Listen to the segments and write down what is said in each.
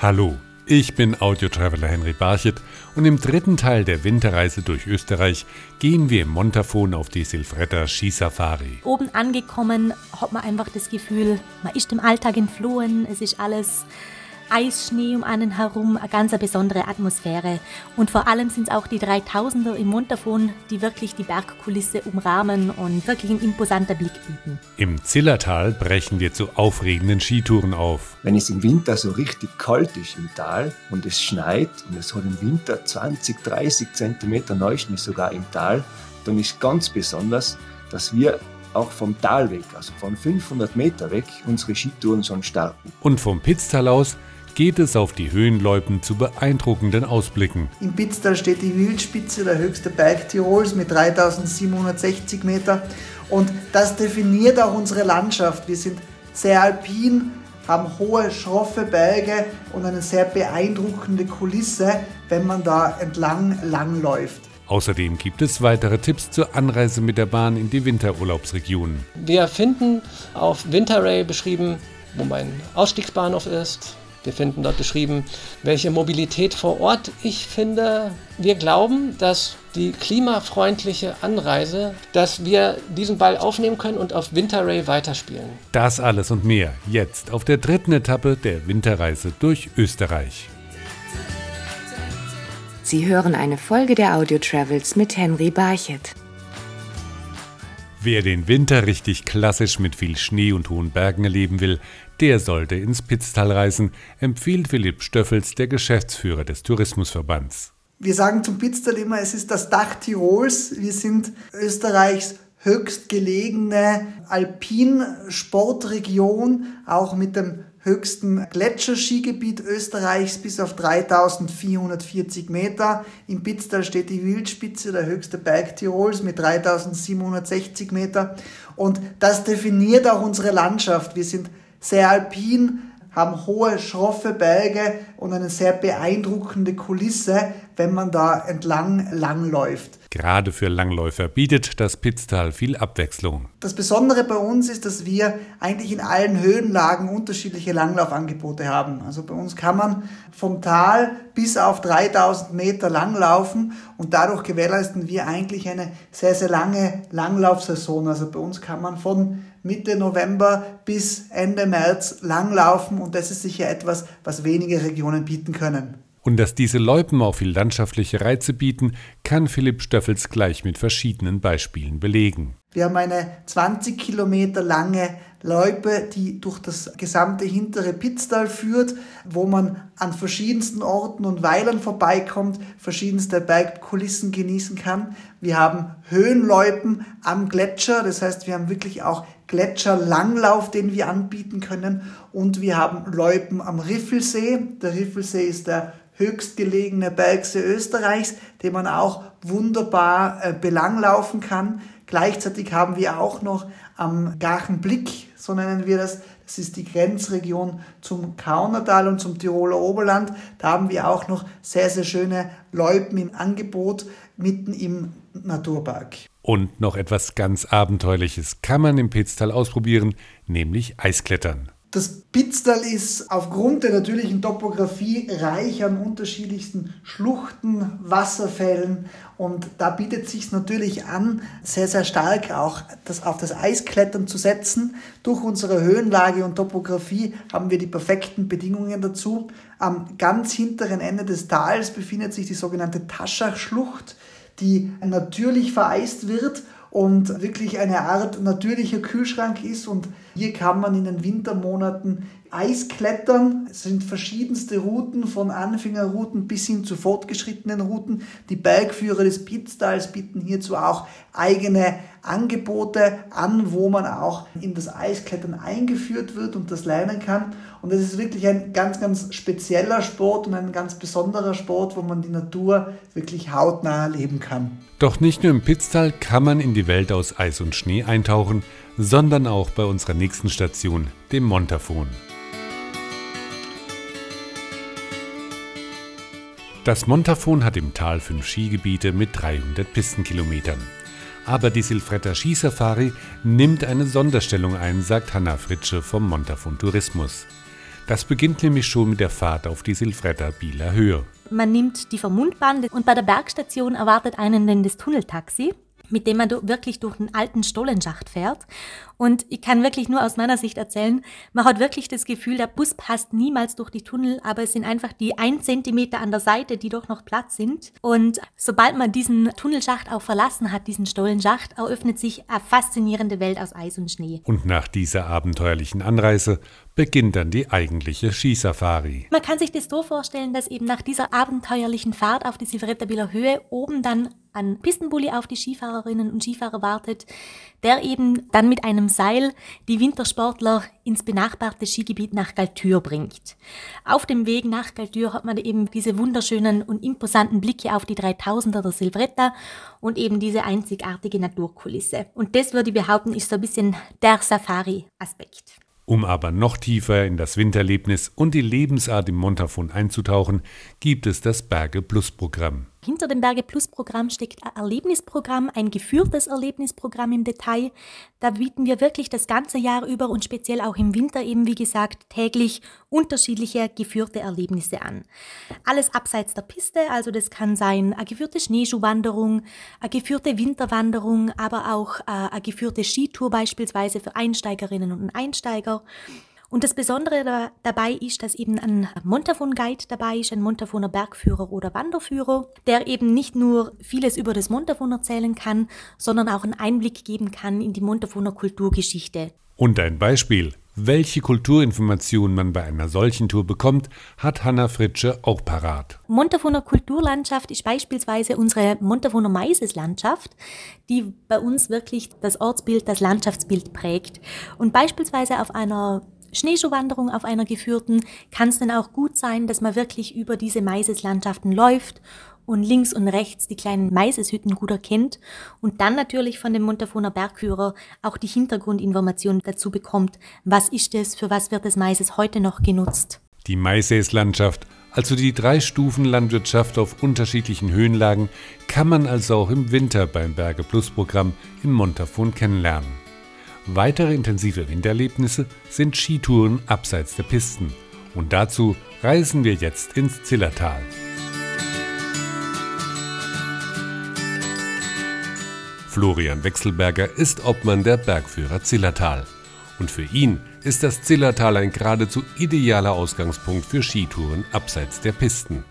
Hallo, ich bin Audio-Traveler Henry Barchet und im dritten Teil der Winterreise durch Österreich gehen wir im Montafon auf die Silfretta Skisafari. Oben angekommen hat man einfach das Gefühl, man ist dem Alltag entflohen, es ist alles Eisschnee um einen herum, eine ganz besondere Atmosphäre. Und vor allem sind es auch die 3000er im Montafon, die wirklich die Bergkulisse umrahmen und wirklich ein imposanter Blick bieten. Im Zillertal brechen wir zu aufregenden Skitouren auf. Wenn es im Winter so richtig kalt ist im Tal und es schneit und es hat im Winter 20, 30 Zentimeter Neuschnee sogar im Tal, dann ist ganz besonders, dass wir auch vom Tal weg, also von 500 Meter weg, unsere Skitouren schon starten. Und vom Pitztal aus geht es auf die Höhenloipen zu beeindruckenden Ausblicken. Im Pitztal steht die Wildspitze, der höchste Berg Tirols mit 3760 Meter. Und das definiert auch unsere Landschaft. Wir sind sehr alpin, haben hohe, schroffe Berge und eine sehr beeindruckende Kulisse, wenn man da entlang langläuft. Außerdem gibt es weitere Tipps zur Anreise mit der Bahn in die Winterurlaubsregionen. Wir finden auf Winterray beschrieben, wo mein Ausstiegsbahnhof ist, wir finden dort beschrieben, welche Mobilität vor Ort ich finde. Wir glauben, dass die klimafreundliche Anreise, dass wir diesen Ball aufnehmen können und auf Winterray weiterspielen. Das alles und mehr jetzt auf der dritten Etappe der Winterreise durch Österreich. Sie hören eine Folge der Audio Travels mit Henry Barchet. Wer den Winter richtig klassisch mit viel Schnee und hohen Bergen erleben will, der sollte ins Pitztal reisen, empfiehlt Philipp Stöffels, der Geschäftsführer des Tourismusverbands. Wir sagen zum Pitztal immer, es ist das Dach Tirols. Wir sind Österreichs höchstgelegene Alpinsportregion, auch mit dem höchsten Gletscherskigebiet Österreichs bis auf 3440 Meter. Im Pitztal steht die Wildspitze, der höchste Berg Tirols mit 3760 Meter. Und das definiert auch unsere Landschaft. Wir sind sehr alpin, haben hohe, schroffe Berge und eine sehr beeindruckende Kulisse, wenn man da entlang langläuft. Gerade für Langläufer bietet das Pitztal viel Abwechslung. Das Besondere bei uns ist, dass wir eigentlich in allen Höhenlagen unterschiedliche Langlaufangebote haben. Also bei uns kann man vom Tal bis auf 3000 Meter langlaufen und dadurch gewährleisten wir eigentlich eine sehr, sehr lange Langlaufsaison. Also bei uns kann man von Mitte November bis Ende März langlaufen und das ist sicher etwas, was wenige Regionen bieten können. Und dass diese Loipen auch viel landschaftliche Reize bieten, kann Philipp Stöffels gleich mit verschiedenen Beispielen belegen. Wir haben eine 20 Kilometer lange Loipe, die durch das gesamte hintere Pitztal führt, wo man an verschiedensten Orten und Weilern vorbeikommt, verschiedenste Bergkulissen genießen kann. Wir haben Höhenloipen am Gletscher, das heißt, wir haben wirklich auch Gletscherlanglauf, den wir anbieten können. Und wir haben Loipen am Riffelsee. Der Riffelsee ist der höchstgelegene Bergsee Österreichs, den man auch wunderbar äh, belanglaufen kann. Gleichzeitig haben wir auch noch am Gachenblick, so nennen wir das, das ist die Grenzregion zum Kaunertal und zum Tiroler Oberland. Da haben wir auch noch sehr, sehr schöne Loipen im Angebot mitten im Naturpark. Und noch etwas ganz Abenteuerliches kann man im Pitztal ausprobieren, nämlich Eisklettern. Das Pitztal ist aufgrund der natürlichen Topographie reich an unterschiedlichsten Schluchten, Wasserfällen und da bietet sich natürlich an, sehr, sehr stark auch das, auf das Eisklettern zu setzen. Durch unsere Höhenlage und Topografie haben wir die perfekten Bedingungen dazu. Am ganz hinteren Ende des Tals befindet sich die sogenannte Taschach-Schlucht, die natürlich vereist wird und wirklich eine Art natürlicher Kühlschrank ist. Und hier kann man in den Wintermonaten Eis klettern. Es sind verschiedenste Routen, von Anfängerrouten bis hin zu fortgeschrittenen Routen. Die Bergführer des Pitztals bieten hierzu auch eigene Angebote an, wo man auch in das Eisklettern eingeführt wird und das lernen kann. Und es ist wirklich ein ganz, ganz spezieller Sport und ein ganz besonderer Sport, wo man die Natur wirklich hautnah erleben kann. Doch nicht nur im Pitztal kann man in die Welt aus Eis und Schnee eintauchen, sondern auch bei unserer nächsten Station, dem Montafon. Das Montafon hat im Tal fünf Skigebiete mit 300 Pistenkilometern. Aber die Silfretta Skisafari nimmt eine Sonderstellung ein, sagt Hanna Fritsche vom Montafon Tourismus. Das beginnt nämlich schon mit der Fahrt auf die Silfretta Bieler Höhe. Man nimmt die Vermundbahn und bei der Bergstation erwartet einen dann das Tunneltaxi mit dem man wirklich durch einen alten Stollenschacht fährt. Und ich kann wirklich nur aus meiner Sicht erzählen, man hat wirklich das Gefühl, der Bus passt niemals durch die Tunnel, aber es sind einfach die ein Zentimeter an der Seite, die doch noch Platz sind. Und sobald man diesen Tunnelschacht auch verlassen hat, diesen Stollenschacht, eröffnet sich eine faszinierende Welt aus Eis und Schnee. Und nach dieser abenteuerlichen Anreise beginnt dann die eigentliche Skisafari. Man kann sich das so vorstellen, dass eben nach dieser abenteuerlichen Fahrt auf die Silverettabiller Höhe oben dann ein Pistenbully auf die Skifahrerinnen und Skifahrer wartet, der eben dann mit einem Seil die Wintersportler ins benachbarte Skigebiet nach Galtür bringt. Auf dem Weg nach Galtür hat man eben diese wunderschönen und imposanten Blicke auf die 3000er der Silvretta und eben diese einzigartige Naturkulisse. Und das würde ich behaupten, ist so ein bisschen der Safari-Aspekt. Um aber noch tiefer in das Winterlebnis und die Lebensart im Montafon einzutauchen, gibt es das Berge Plus Programm. Hinter dem Berge Plus Programm steckt ein Erlebnisprogramm, ein geführtes Erlebnisprogramm im Detail. Da bieten wir wirklich das ganze Jahr über und speziell auch im Winter eben, wie gesagt, täglich unterschiedliche geführte Erlebnisse an. Alles abseits der Piste, also das kann sein eine geführte Schneeschuhwanderung, eine geführte Winterwanderung, aber auch äh, eine geführte Skitour beispielsweise für Einsteigerinnen und Einsteiger. Und das Besondere da, dabei ist, dass eben ein Montafon-Guide dabei ist, ein Montafoner Bergführer oder Wanderführer, der eben nicht nur vieles über das Montafon erzählen kann, sondern auch einen Einblick geben kann in die Montafoner Kulturgeschichte. Und ein Beispiel. Welche Kulturinformationen man bei einer solchen Tour bekommt, hat Hanna Fritsche auch parat. Montafoner Kulturlandschaft ist beispielsweise unsere Montafoner Maiseslandschaft, die bei uns wirklich das Ortsbild, das Landschaftsbild prägt. Und beispielsweise auf einer Schneeschuhwanderung auf einer geführten kann es dann auch gut sein, dass man wirklich über diese Maiseslandschaften läuft und links und rechts die kleinen Maiseshütten gut erkennt und dann natürlich von dem Montafoner Bergführer auch die Hintergrundinformation dazu bekommt, was ist es, für was wird das Maises heute noch genutzt. Die Maiseslandschaft, also die drei Stufen Landwirtschaft auf unterschiedlichen Höhenlagen, kann man also auch im Winter beim Berge Plus Programm in Montafon kennenlernen. Weitere intensive Wintererlebnisse sind Skitouren abseits der Pisten. Und dazu reisen wir jetzt ins Zillertal. Florian Wechselberger ist Obmann der Bergführer Zillertal. Und für ihn ist das Zillertal ein geradezu idealer Ausgangspunkt für Skitouren abseits der Pisten.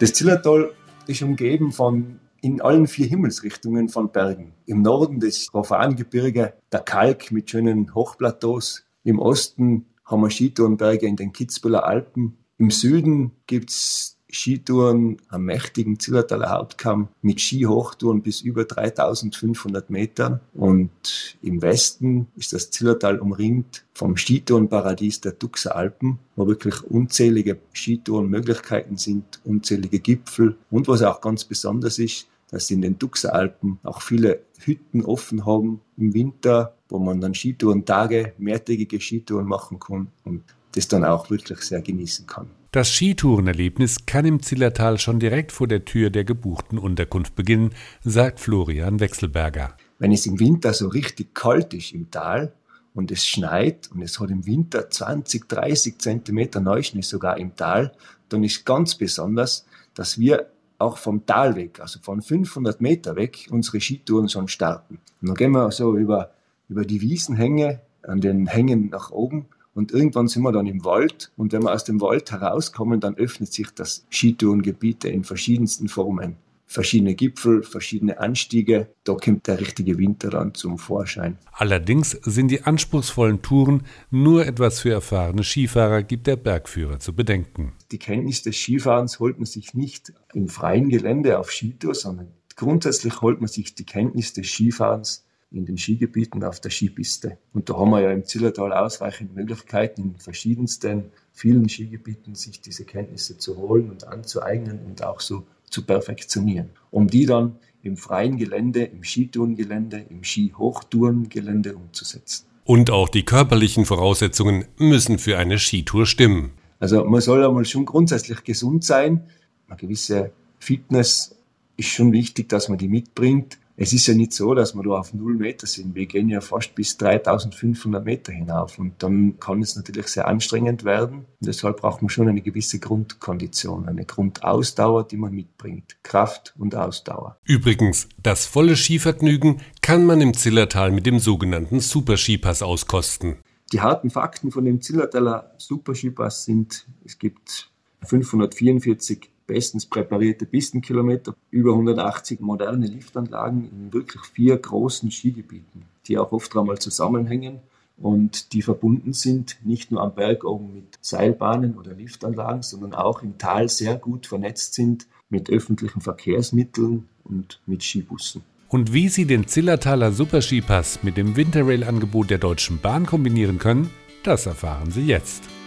Das Zillertal ist umgeben von in allen vier Himmelsrichtungen von Bergen. Im Norden das Profangebirge, der Kalk mit schönen Hochplateaus. Im Osten haben wir Skitourenberge in den Kitzbüheler Alpen. Im Süden gibt's Skitouren am mächtigen Zillertaler Hauptkamm mit Skihochtouren bis über 3500 Metern. Und im Westen ist das Zillertal umringt vom Skitourenparadies der Duxer Alpen, wo wirklich unzählige Skitourenmöglichkeiten sind, unzählige Gipfel. Und was auch ganz besonders ist, dass in den Duxer Alpen auch viele Hütten offen haben im Winter, wo man dann Skitourentage, mehrtägige Skitouren machen kann und das dann auch wirklich sehr genießen kann. Das Skitourenerlebnis kann im Zillertal schon direkt vor der Tür der gebuchten Unterkunft beginnen, sagt Florian Wechselberger. Wenn es im Winter so richtig kalt ist im Tal und es schneit und es hat im Winter 20, 30 Zentimeter Neuschnee sogar im Tal, dann ist ganz besonders, dass wir auch vom Tal weg, also von 500 Meter weg, unsere Skitouren schon starten. Und dann gehen wir so über, über die Wiesenhänge, an den Hängen nach oben und irgendwann sind wir dann im Wald und wenn wir aus dem Wald herauskommen, dann öffnet sich das Skitourengebiet in verschiedensten Formen. Verschiedene Gipfel, verschiedene Anstiege, da kommt der richtige Winter dann zum Vorschein. Allerdings sind die anspruchsvollen Touren nur etwas für erfahrene Skifahrer, gibt der Bergführer zu bedenken. Die Kenntnis des Skifahrens holt man sich nicht im freien Gelände auf Skitour, sondern grundsätzlich holt man sich die Kenntnis des Skifahrens in den Skigebieten auf der Skipiste. Und da haben wir ja im Zillertal ausreichend Möglichkeiten, in verschiedensten, vielen Skigebieten sich diese Kenntnisse zu holen und anzueignen und auch so zu perfektionieren, um die dann im freien Gelände, im Skitourengelände, im Skihochtourengelände umzusetzen. Und auch die körperlichen Voraussetzungen müssen für eine Skitour stimmen. Also man soll einmal schon grundsätzlich gesund sein. Eine gewisse Fitness ist schon wichtig, dass man die mitbringt. Es ist ja nicht so, dass wir da auf null Meter sind. Wir gehen ja fast bis 3500 Meter hinauf und dann kann es natürlich sehr anstrengend werden. Und deshalb braucht man schon eine gewisse Grundkondition, eine Grundausdauer, die man mitbringt. Kraft und Ausdauer. Übrigens, das volle Skivergnügen kann man im Zillertal mit dem sogenannten Super-Skipass auskosten. Die harten Fakten von dem Zillertaler Super-Skipass sind, es gibt 544 bestens präparierte Pistenkilometer, über 180 moderne Liftanlagen in wirklich vier großen Skigebieten, die auch oft einmal zusammenhängen und die verbunden sind, nicht nur am Berg oben mit Seilbahnen oder Liftanlagen, sondern auch im Tal sehr gut vernetzt sind mit öffentlichen Verkehrsmitteln und mit Skibussen. Und wie Sie den Zillertaler Superskipass mit dem Winterrail-Angebot der Deutschen Bahn kombinieren können, das erfahren Sie jetzt.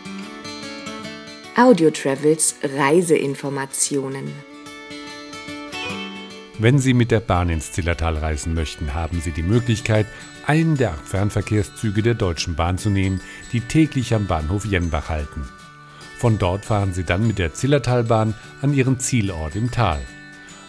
Audio Travels Reiseinformationen. Wenn Sie mit der Bahn ins Zillertal reisen möchten, haben Sie die Möglichkeit, einen der acht Fernverkehrszüge der Deutschen Bahn zu nehmen, die täglich am Bahnhof Jenbach halten. Von dort fahren Sie dann mit der Zillertalbahn an Ihren Zielort im Tal.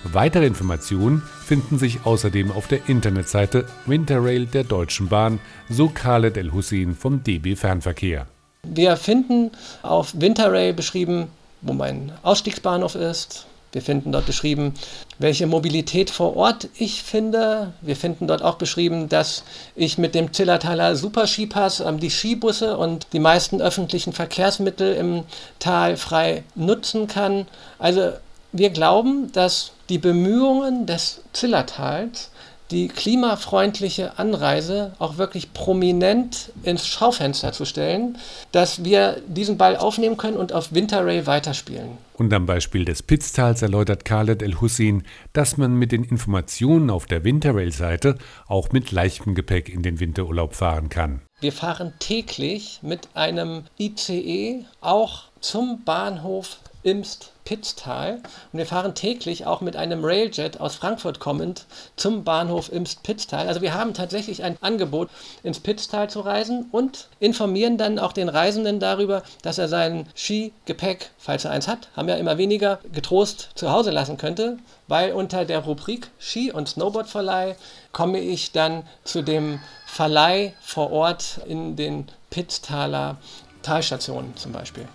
Weitere Informationen finden sich außerdem auf der Internetseite Winterrail der Deutschen Bahn, so Khaled El Hussein vom DB Fernverkehr. Wir finden auf Winterray beschrieben, wo mein Ausstiegsbahnhof ist. Wir finden dort beschrieben, welche Mobilität vor Ort ich finde. Wir finden dort auch beschrieben, dass ich mit dem Zillertaler Super-Skipass ähm, die Skibusse und die meisten öffentlichen Verkehrsmittel im Tal frei nutzen kann. Also wir glauben, dass die Bemühungen des Zillertals die klimafreundliche Anreise auch wirklich prominent ins Schaufenster zu stellen, dass wir diesen Ball aufnehmen können und auf Winterray weiterspielen. Und am Beispiel des Pitztals erläutert Khaled El Hussein, dass man mit den Informationen auf der Winterrail-Seite auch mit leichtem Gepäck in den Winterurlaub fahren kann. Wir fahren täglich mit einem ICE auch zum Bahnhof Imst-Pitztal und wir fahren täglich auch mit einem Railjet aus Frankfurt kommend zum Bahnhof Imst-Pitztal. Also wir haben tatsächlich ein Angebot, ins Pitztal zu reisen und informieren dann auch den Reisenden darüber, dass er sein Skigepäck, falls er eins hat, haben ja immer weniger, getrost zu Hause lassen könnte, weil unter der Rubrik Ski- und Snowboardverleih komme ich dann zu dem Verleih vor Ort in den Pitztaler Talstationen zum Beispiel.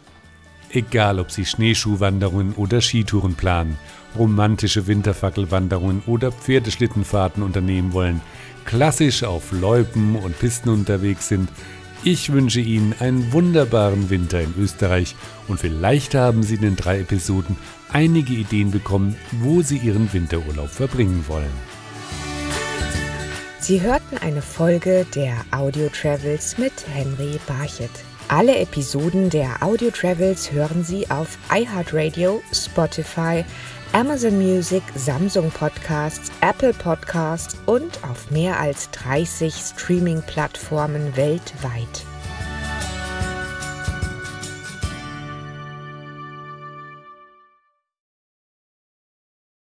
Egal, ob Sie Schneeschuhwanderungen oder Skitouren planen, romantische Winterfackelwanderungen oder Pferdeschlittenfahrten unternehmen wollen, klassisch auf Loipen und Pisten unterwegs sind, ich wünsche Ihnen einen wunderbaren Winter in Österreich und vielleicht haben Sie in den drei Episoden einige Ideen bekommen, wo Sie Ihren Winterurlaub verbringen wollen. Sie hörten eine Folge der Audio Travels mit Henry Barchet. Alle Episoden der Audio Travels hören Sie auf iHeartRadio, Spotify, Amazon Music, Samsung Podcasts, Apple Podcasts und auf mehr als 30 Streaming-Plattformen weltweit.